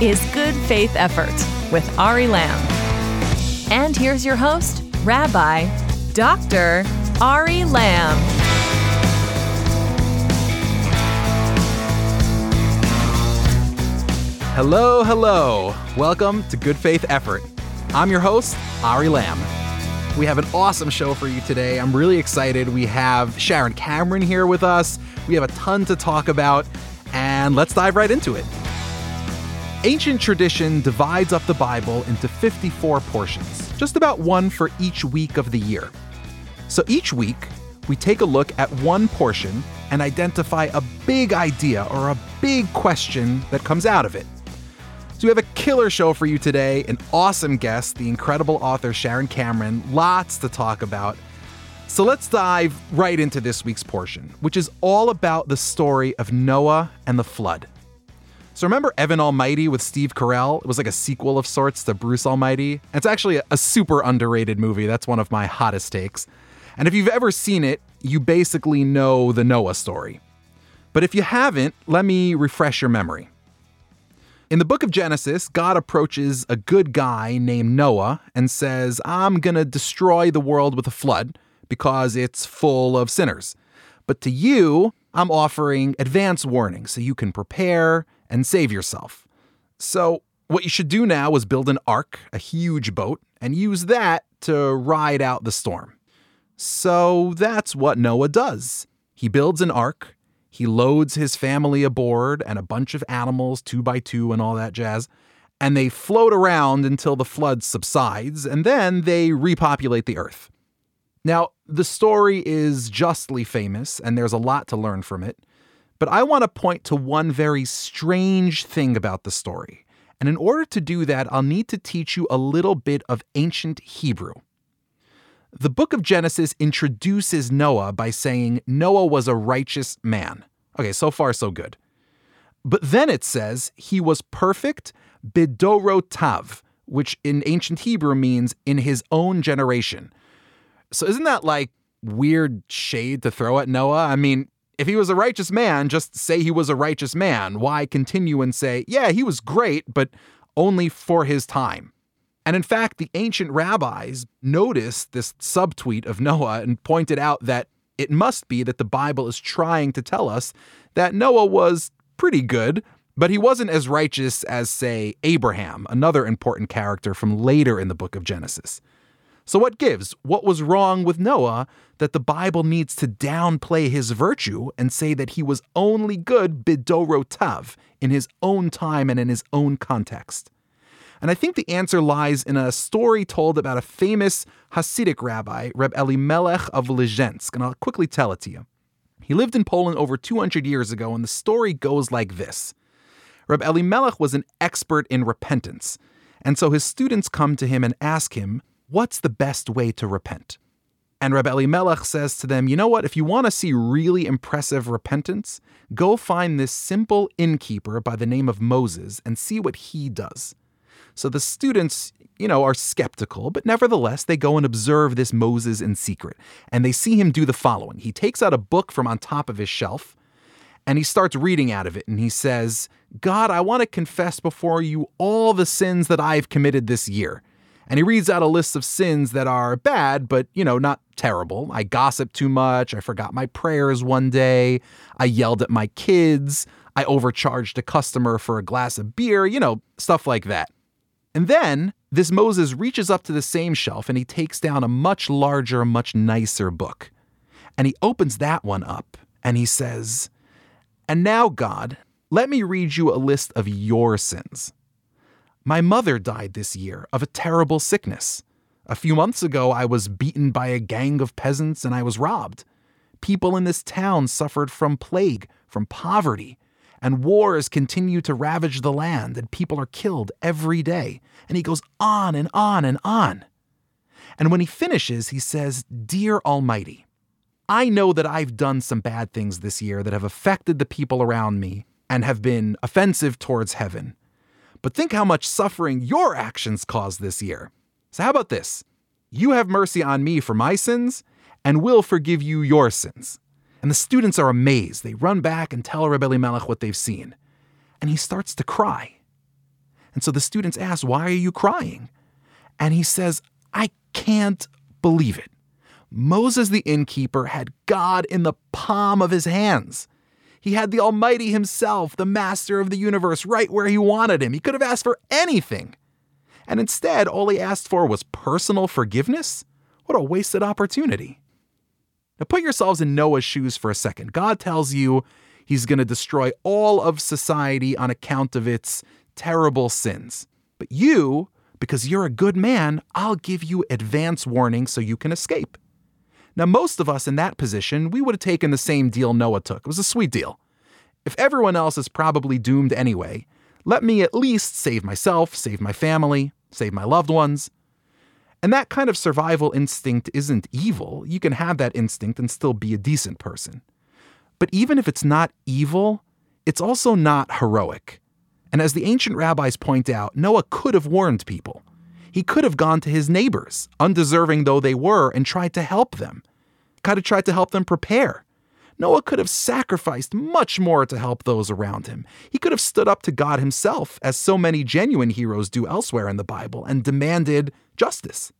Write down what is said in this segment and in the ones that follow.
is Good Faith Effort with Ari Lamm. And here's your host, Rabbi Dr. Ari Lamm. Hello, hello. Welcome to Good Faith Effort. I'm your host, Ari Lamm. We have an awesome show for you today. I'm really excited. We have Sharon Cameron here with us. We have a ton to talk about, and let's dive right into it. Ancient tradition divides up the Bible into 54 portions, just about one for each week of the year. So each week, we take a look at one portion and identify a big idea or a big question that comes out of it. So we have a killer show for you today, an awesome guest, the incredible author Sharon Cameron, lots to talk about. So let's dive right into this week's portion, which is all about the story of Noah and the flood. So remember Evan Almighty with Steve Carell? It was like a sequel of sorts to Bruce Almighty. It's actually a super underrated movie. That's one of my hottest takes. And if you've ever seen it, you basically know the Noah story. But if you haven't, let me refresh your memory. In the book of Genesis, God approaches a good guy named Noah and says, I'm going to destroy the world with a flood because it's full of sinners. But to you, I'm offering advance warning so you can prepare and save yourself. So, what you should do now is build an ark, a huge boat, and use that to ride out the storm. So, that's what Noah does. He builds an ark he loads his family aboard and a bunch of animals, two by two, and all that jazz. And they float around until the flood subsides, and then they repopulate the earth. Now, the story is justly famous, and there's a lot to learn from it. But I want to point to one very strange thing about the story. And in order to do that, I'll need to teach you a little bit of ancient Hebrew. The book of Genesis introduces Noah by saying Noah was a righteous man. Okay, so far, so good. But then it says he was perfect, bidorotav, which in ancient Hebrew means in his own generation. So isn't that like weird shade to throw at Noah? I mean, if he was a righteous man, just say he was a righteous man. Why continue and say, yeah, he was great, but only for his time? And in fact, the ancient rabbis noticed this subtweet of Noah and pointed out that it must be that the Bible is trying to tell us that Noah was pretty good, but he wasn't as righteous as, say, Abraham, another important character from later in the book of Genesis. So, what gives? What was wrong with Noah that the Bible needs to downplay his virtue and say that he was only good bidorotav in his own time and in his own context? And I think the answer lies in a story told about a famous Hasidic rabbi, Reb Elimelech of Lizhensk, and I'll quickly tell it to you. He lived in Poland over 200 years ago, and the story goes like this. Reb Elimelech was an expert in repentance, and so his students come to him and ask him, What's the best way to repent? And Reb Elimelech says to them, You know what? If you want to see really impressive repentance, go find this simple innkeeper by the name of Moses and see what he does. So the students, you know, are skeptical, but nevertheless, they go and observe this Moses in secret. And they see him do the following he takes out a book from on top of his shelf and he starts reading out of it. And he says, God, I want to confess before you all the sins that I've committed this year. And he reads out a list of sins that are bad, but, you know, not terrible. I gossiped too much. I forgot my prayers one day. I yelled at my kids. I overcharged a customer for a glass of beer, you know, stuff like that. And then this Moses reaches up to the same shelf and he takes down a much larger, much nicer book. And he opens that one up and he says, And now, God, let me read you a list of your sins. My mother died this year of a terrible sickness. A few months ago, I was beaten by a gang of peasants and I was robbed. People in this town suffered from plague, from poverty, and wars continue to ravage the land, and people are killed every day. And he goes on and on and on. And when he finishes, he says, Dear Almighty, I know that I've done some bad things this year that have affected the people around me and have been offensive towards heaven. But think how much suffering your actions caused this year. So, how about this? You have mercy on me for my sins, and we'll forgive you your sins. And the students are amazed. They run back and tell Rebbe Elimelech what they've seen. And he starts to cry. And so the students ask, Why are you crying? And he says, I can't believe it. Moses the innkeeper had God in the palm of his hands. He had the Almighty Himself, the Master of the universe, right where he wanted him. He could have asked for anything. And instead, all he asked for was personal forgiveness? What a wasted opportunity. Now, put yourselves in Noah's shoes for a second. God tells you he's going to destroy all of society on account of its terrible sins. But you, because you're a good man, I'll give you advance warning so you can escape. Now, most of us in that position, we would have taken the same deal Noah took. It was a sweet deal. If everyone else is probably doomed anyway, let me at least save myself, save my family, save my loved ones. And that kind of survival instinct isn't evil. You can have that instinct and still be a decent person. But even if it's not evil, it's also not heroic. And as the ancient rabbis point out, Noah could have warned people. He could have gone to his neighbors, undeserving though they were, and tried to help them. Could have tried to help them prepare. Noah could have sacrificed much more to help those around him. He could have stood up to God himself, as so many genuine heroes do elsewhere in the Bible, and demanded justice.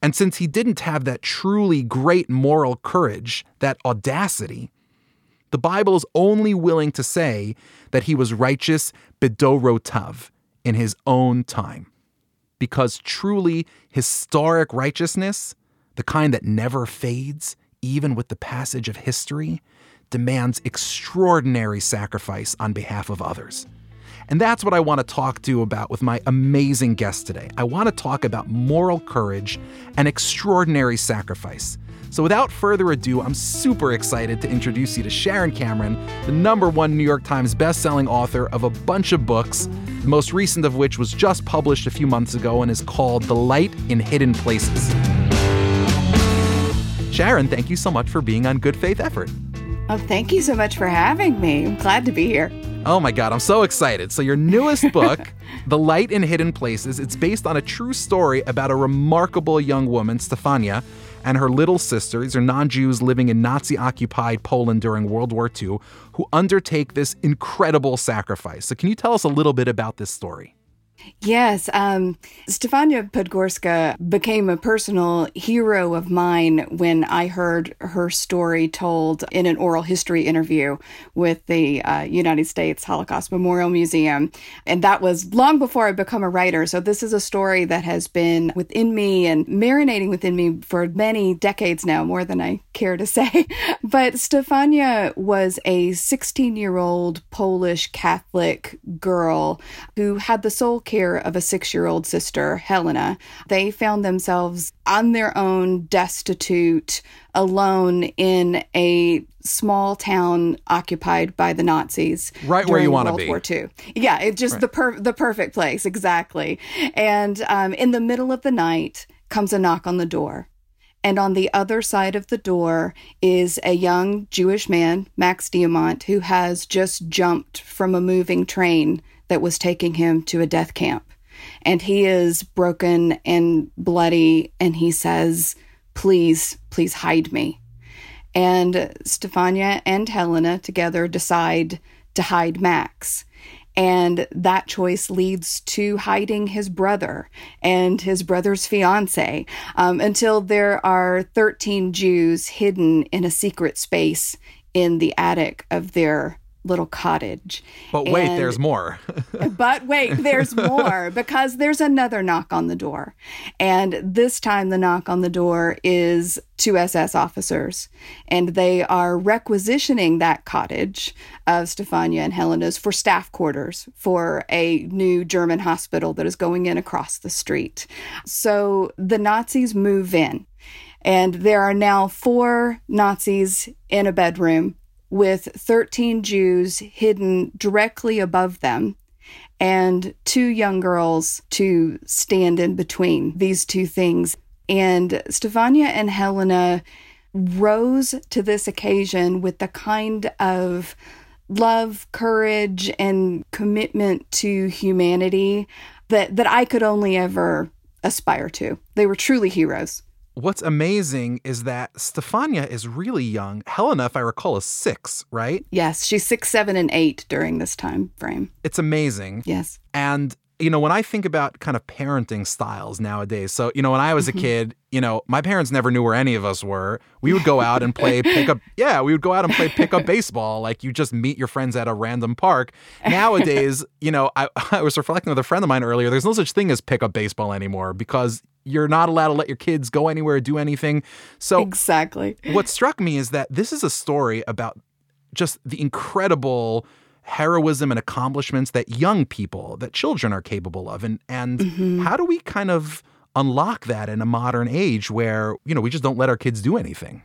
And since he didn't have that truly great moral courage, that audacity, the Bible is only willing to say that he was righteous bidorotav in his own time. Because truly historic righteousness, the kind that never fades, even with the passage of history, demands extraordinary sacrifice on behalf of others. And that's what I want to talk to you about with my amazing guest today. I want to talk about moral courage and extraordinary sacrifice. So, without further ado, I'm super excited to introduce you to Sharon Cameron, the number one New York Times bestselling author of a bunch of books, the most recent of which was just published a few months ago and is called The Light in Hidden Places. Sharon, thank you so much for being on Good Faith Effort. Oh, thank you so much for having me. I'm glad to be here. Oh my God, I'm so excited. So, your newest book, The Light in Hidden Places, it's based on a true story about a remarkable young woman, Stefania, and her little sister. These are non Jews living in Nazi occupied Poland during World War II who undertake this incredible sacrifice. So, can you tell us a little bit about this story? Yes, um, Stefania Podgorska became a personal hero of mine when I heard her story told in an oral history interview with the uh, United States Holocaust Memorial Museum. And that was long before I become a writer. So this is a story that has been within me and marinating within me for many decades now, more than I care to say. but Stefania was a 16 year old Polish Catholic girl who had the sole care of a six year old sister, Helena. They found themselves on their own, destitute, alone in a small town occupied by the Nazis. Right where you want to be. World War II. Yeah, it's just right. the per- the perfect place, exactly. And um, in the middle of the night comes a knock on the door. And on the other side of the door is a young Jewish man, Max Diamant, who has just jumped from a moving train that was taking him to a death camp. And he is broken and bloody, and he says, Please, please hide me. And Stefania and Helena together decide to hide Max. And that choice leads to hiding his brother and his brother's fiance um, until there are 13 Jews hidden in a secret space in the attic of their little cottage. But wait, and, there's more. but wait, there's more because there's another knock on the door. And this time the knock on the door is two SS officers. And they are requisitioning that cottage of Stefania and Helena's for staff quarters for a new German hospital that is going in across the street. So the Nazis move in. And there are now four Nazis in a bedroom with 13 Jews hidden directly above them and two young girls to stand in between these two things. And Stefania and Helena rose to this occasion with the kind of love, courage, and commitment to humanity that, that I could only ever aspire to. They were truly heroes what's amazing is that Stefania is really young. Helena, if I recall, is six, right? Yes, she's six, seven, and eight during this time frame. It's amazing. Yes. And you know, when I think about kind of parenting styles nowadays, so, you know, when I was a mm-hmm. kid, you know, my parents never knew where any of us were. We would go out and play pickup. Yeah, we would go out and play pickup baseball. Like you just meet your friends at a random park. Nowadays, you know, I, I was reflecting with a friend of mine earlier. There's no such thing as pickup baseball anymore because you're not allowed to let your kids go anywhere, do anything. So, exactly. What struck me is that this is a story about just the incredible heroism and accomplishments that young people, that children are capable of. And and mm-hmm. how do we kind of unlock that in a modern age where, you know, we just don't let our kids do anything?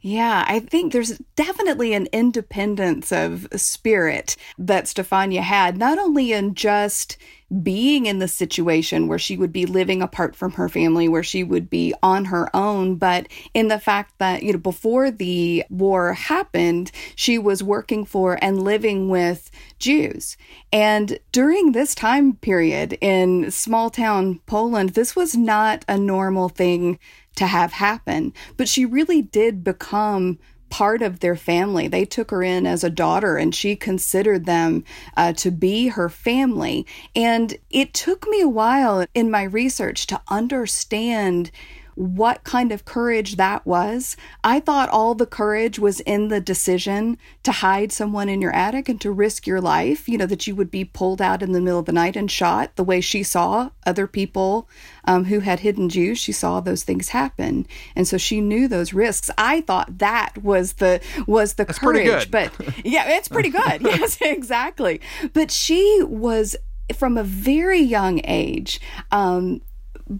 Yeah, I think there's definitely an independence of spirit that Stefania had, not only in just being in the situation where she would be living apart from her family, where she would be on her own, but in the fact that, you know, before the war happened, she was working for and living with Jews. And during this time period in small town Poland, this was not a normal thing to have happen. But she really did become part of their family. They took her in as a daughter and she considered them uh, to be her family. And it took me a while in my research to understand what kind of courage that was. I thought all the courage was in the decision to hide someone in your attic and to risk your life, you know, that you would be pulled out in the middle of the night and shot the way she saw other people um, who had hidden Jews. She saw those things happen. And so she knew those risks. I thought that was the was the That's courage. But yeah, it's pretty good. yes, exactly. But she was from a very young age um,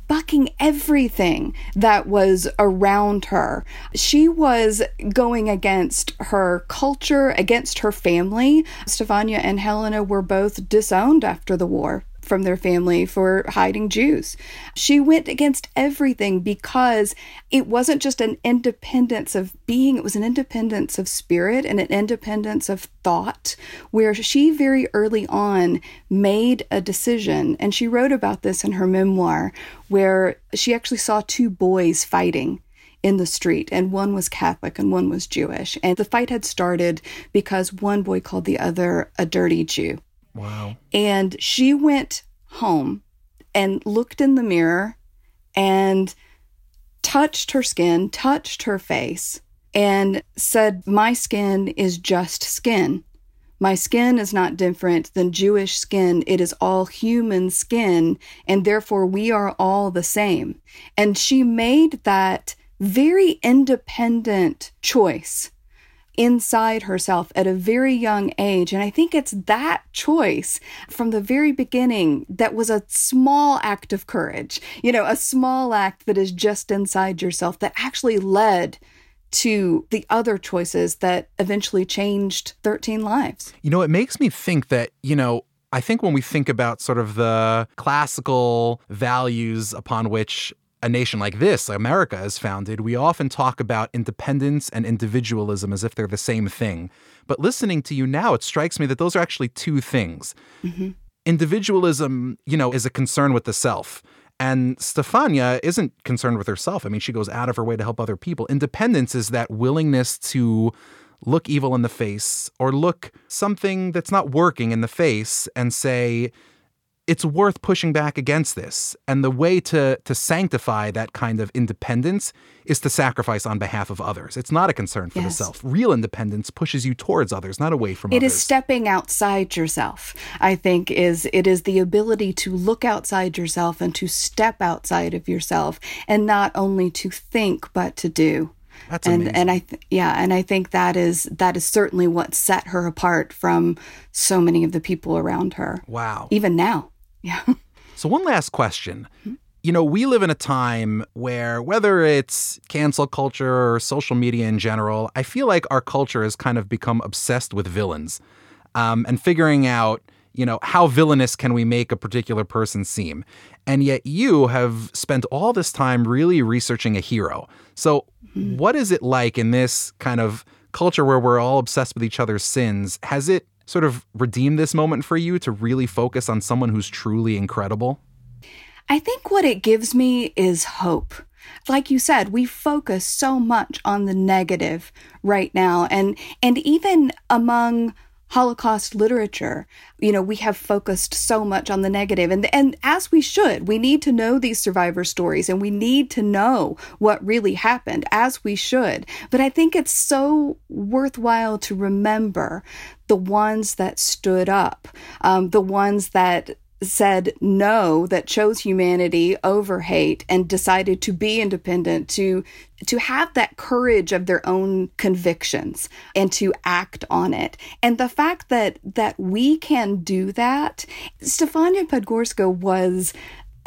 bucking everything that was around her. She was going against her culture, against her family. Stefania and Helena were both disowned after the war from their family for hiding Jews. She went against everything because it wasn't just an independence of being, it was an independence of spirit and an independence of thought, where she very early on made a decision. And she wrote about this in her memoir, where she actually saw two boys fighting in the street, and one was Catholic and one was Jewish. And the fight had started because one boy called the other a dirty Jew. Wow. And she went home and looked in the mirror and touched her skin, touched her face, and said, My skin is just skin. My skin is not different than Jewish skin. It is all human skin, and therefore we are all the same. And she made that very independent choice inside herself at a very young age. And I think it's that choice from the very beginning that was a small act of courage, you know, a small act that is just inside yourself that actually led to the other choices that eventually changed 13 lives. You know, it makes me think that, you know, I think when we think about sort of the classical values upon which a nation like this, America, is founded, we often talk about independence and individualism as if they're the same thing. But listening to you now, it strikes me that those are actually two things. Mm-hmm. Individualism, you know, is a concern with the self. And Stefania isn't concerned with herself. I mean, she goes out of her way to help other people. Independence is that willingness to look evil in the face or look something that's not working in the face and say, it's worth pushing back against this. And the way to to sanctify that kind of independence is to sacrifice on behalf of others. It's not a concern for yes. the self. Real independence pushes you towards others, not away from it others. It is stepping outside yourself. I think is it is the ability to look outside yourself and to step outside of yourself and not only to think but to do. That's and amazing. and I th- yeah, and I think that is that is certainly what set her apart from so many of the people around her. Wow. Even now. Yeah. So, one last question. You know, we live in a time where, whether it's cancel culture or social media in general, I feel like our culture has kind of become obsessed with villains um, and figuring out, you know, how villainous can we make a particular person seem. And yet, you have spent all this time really researching a hero. So, mm-hmm. what is it like in this kind of culture where we're all obsessed with each other's sins? Has it sort of redeem this moment for you to really focus on someone who's truly incredible? I think what it gives me is hope. Like you said, we focus so much on the negative right now and and even among Holocaust literature, you know, we have focused so much on the negative and and as we should. We need to know these survivor stories and we need to know what really happened as we should. But I think it's so worthwhile to remember the ones that stood up, um, the ones that said no that chose humanity over hate and decided to be independent to to have that courage of their own convictions and to act on it. And the fact that that we can do that Stefania Podgorska was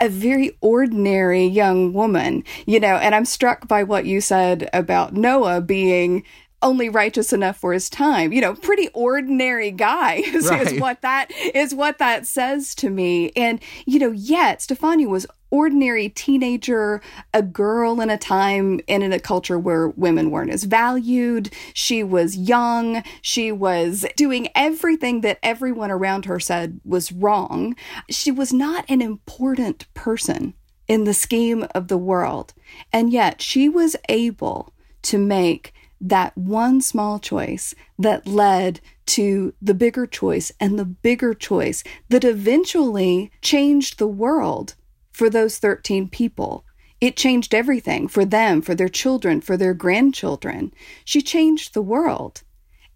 a very ordinary young woman, you know, and I'm struck by what you said about Noah being only righteous enough for his time. You know, pretty ordinary guy is, right. is, what that is what that says to me. And you know, yet Stefania was ordinary teenager, a girl in a time and in a culture where women weren't as valued. She was young. She was doing everything that everyone around her said was wrong. She was not an important person in the scheme of the world. And yet she was able to make that one small choice that led to the bigger choice and the bigger choice that eventually changed the world for those 13 people. It changed everything for them, for their children, for their grandchildren. She changed the world.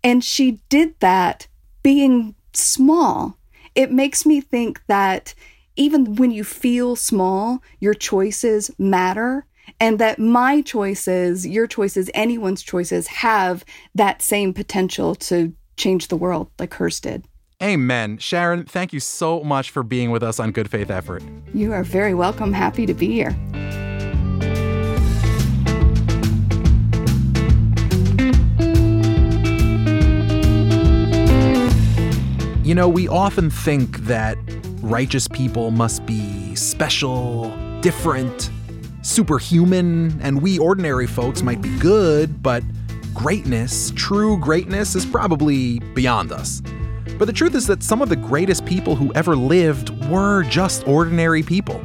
And she did that being small. It makes me think that even when you feel small, your choices matter and that my choices, your choices, anyone's choices have that same potential to change the world like hers did. Amen. Sharon, thank you so much for being with us on Good Faith Effort. You are very welcome. Happy to be here. You know, we often think that righteous people must be special, different, superhuman, and we ordinary folks might be good, but greatness, true greatness, is probably beyond us. But the truth is that some of the greatest people who ever lived were just ordinary people.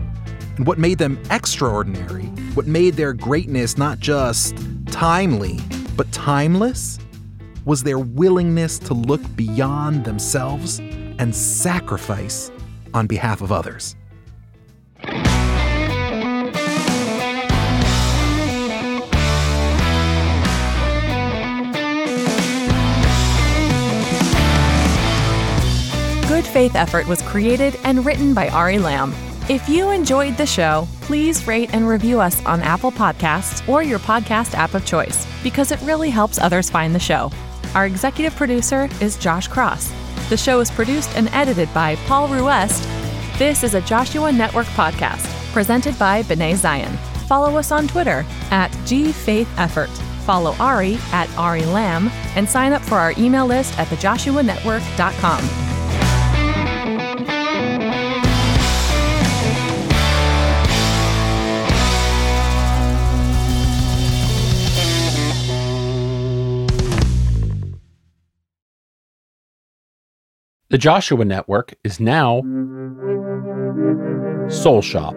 And what made them extraordinary, what made their greatness not just timely, but timeless, was their willingness to look beyond themselves and sacrifice on behalf of others. Faith Effort was created and written by Ari Lamm. If you enjoyed the show, please rate and review us on Apple Podcasts or your podcast app of choice because it really helps others find the show. Our executive producer is Josh Cross. The show is produced and edited by Paul Ruest. This is a Joshua Network podcast presented by B'nai Zion. Follow us on Twitter at GFaithEffort. Follow Ari at Ari Lamm and sign up for our email list at thejoshuanetwork.com. The Joshua Network is now Soul Shop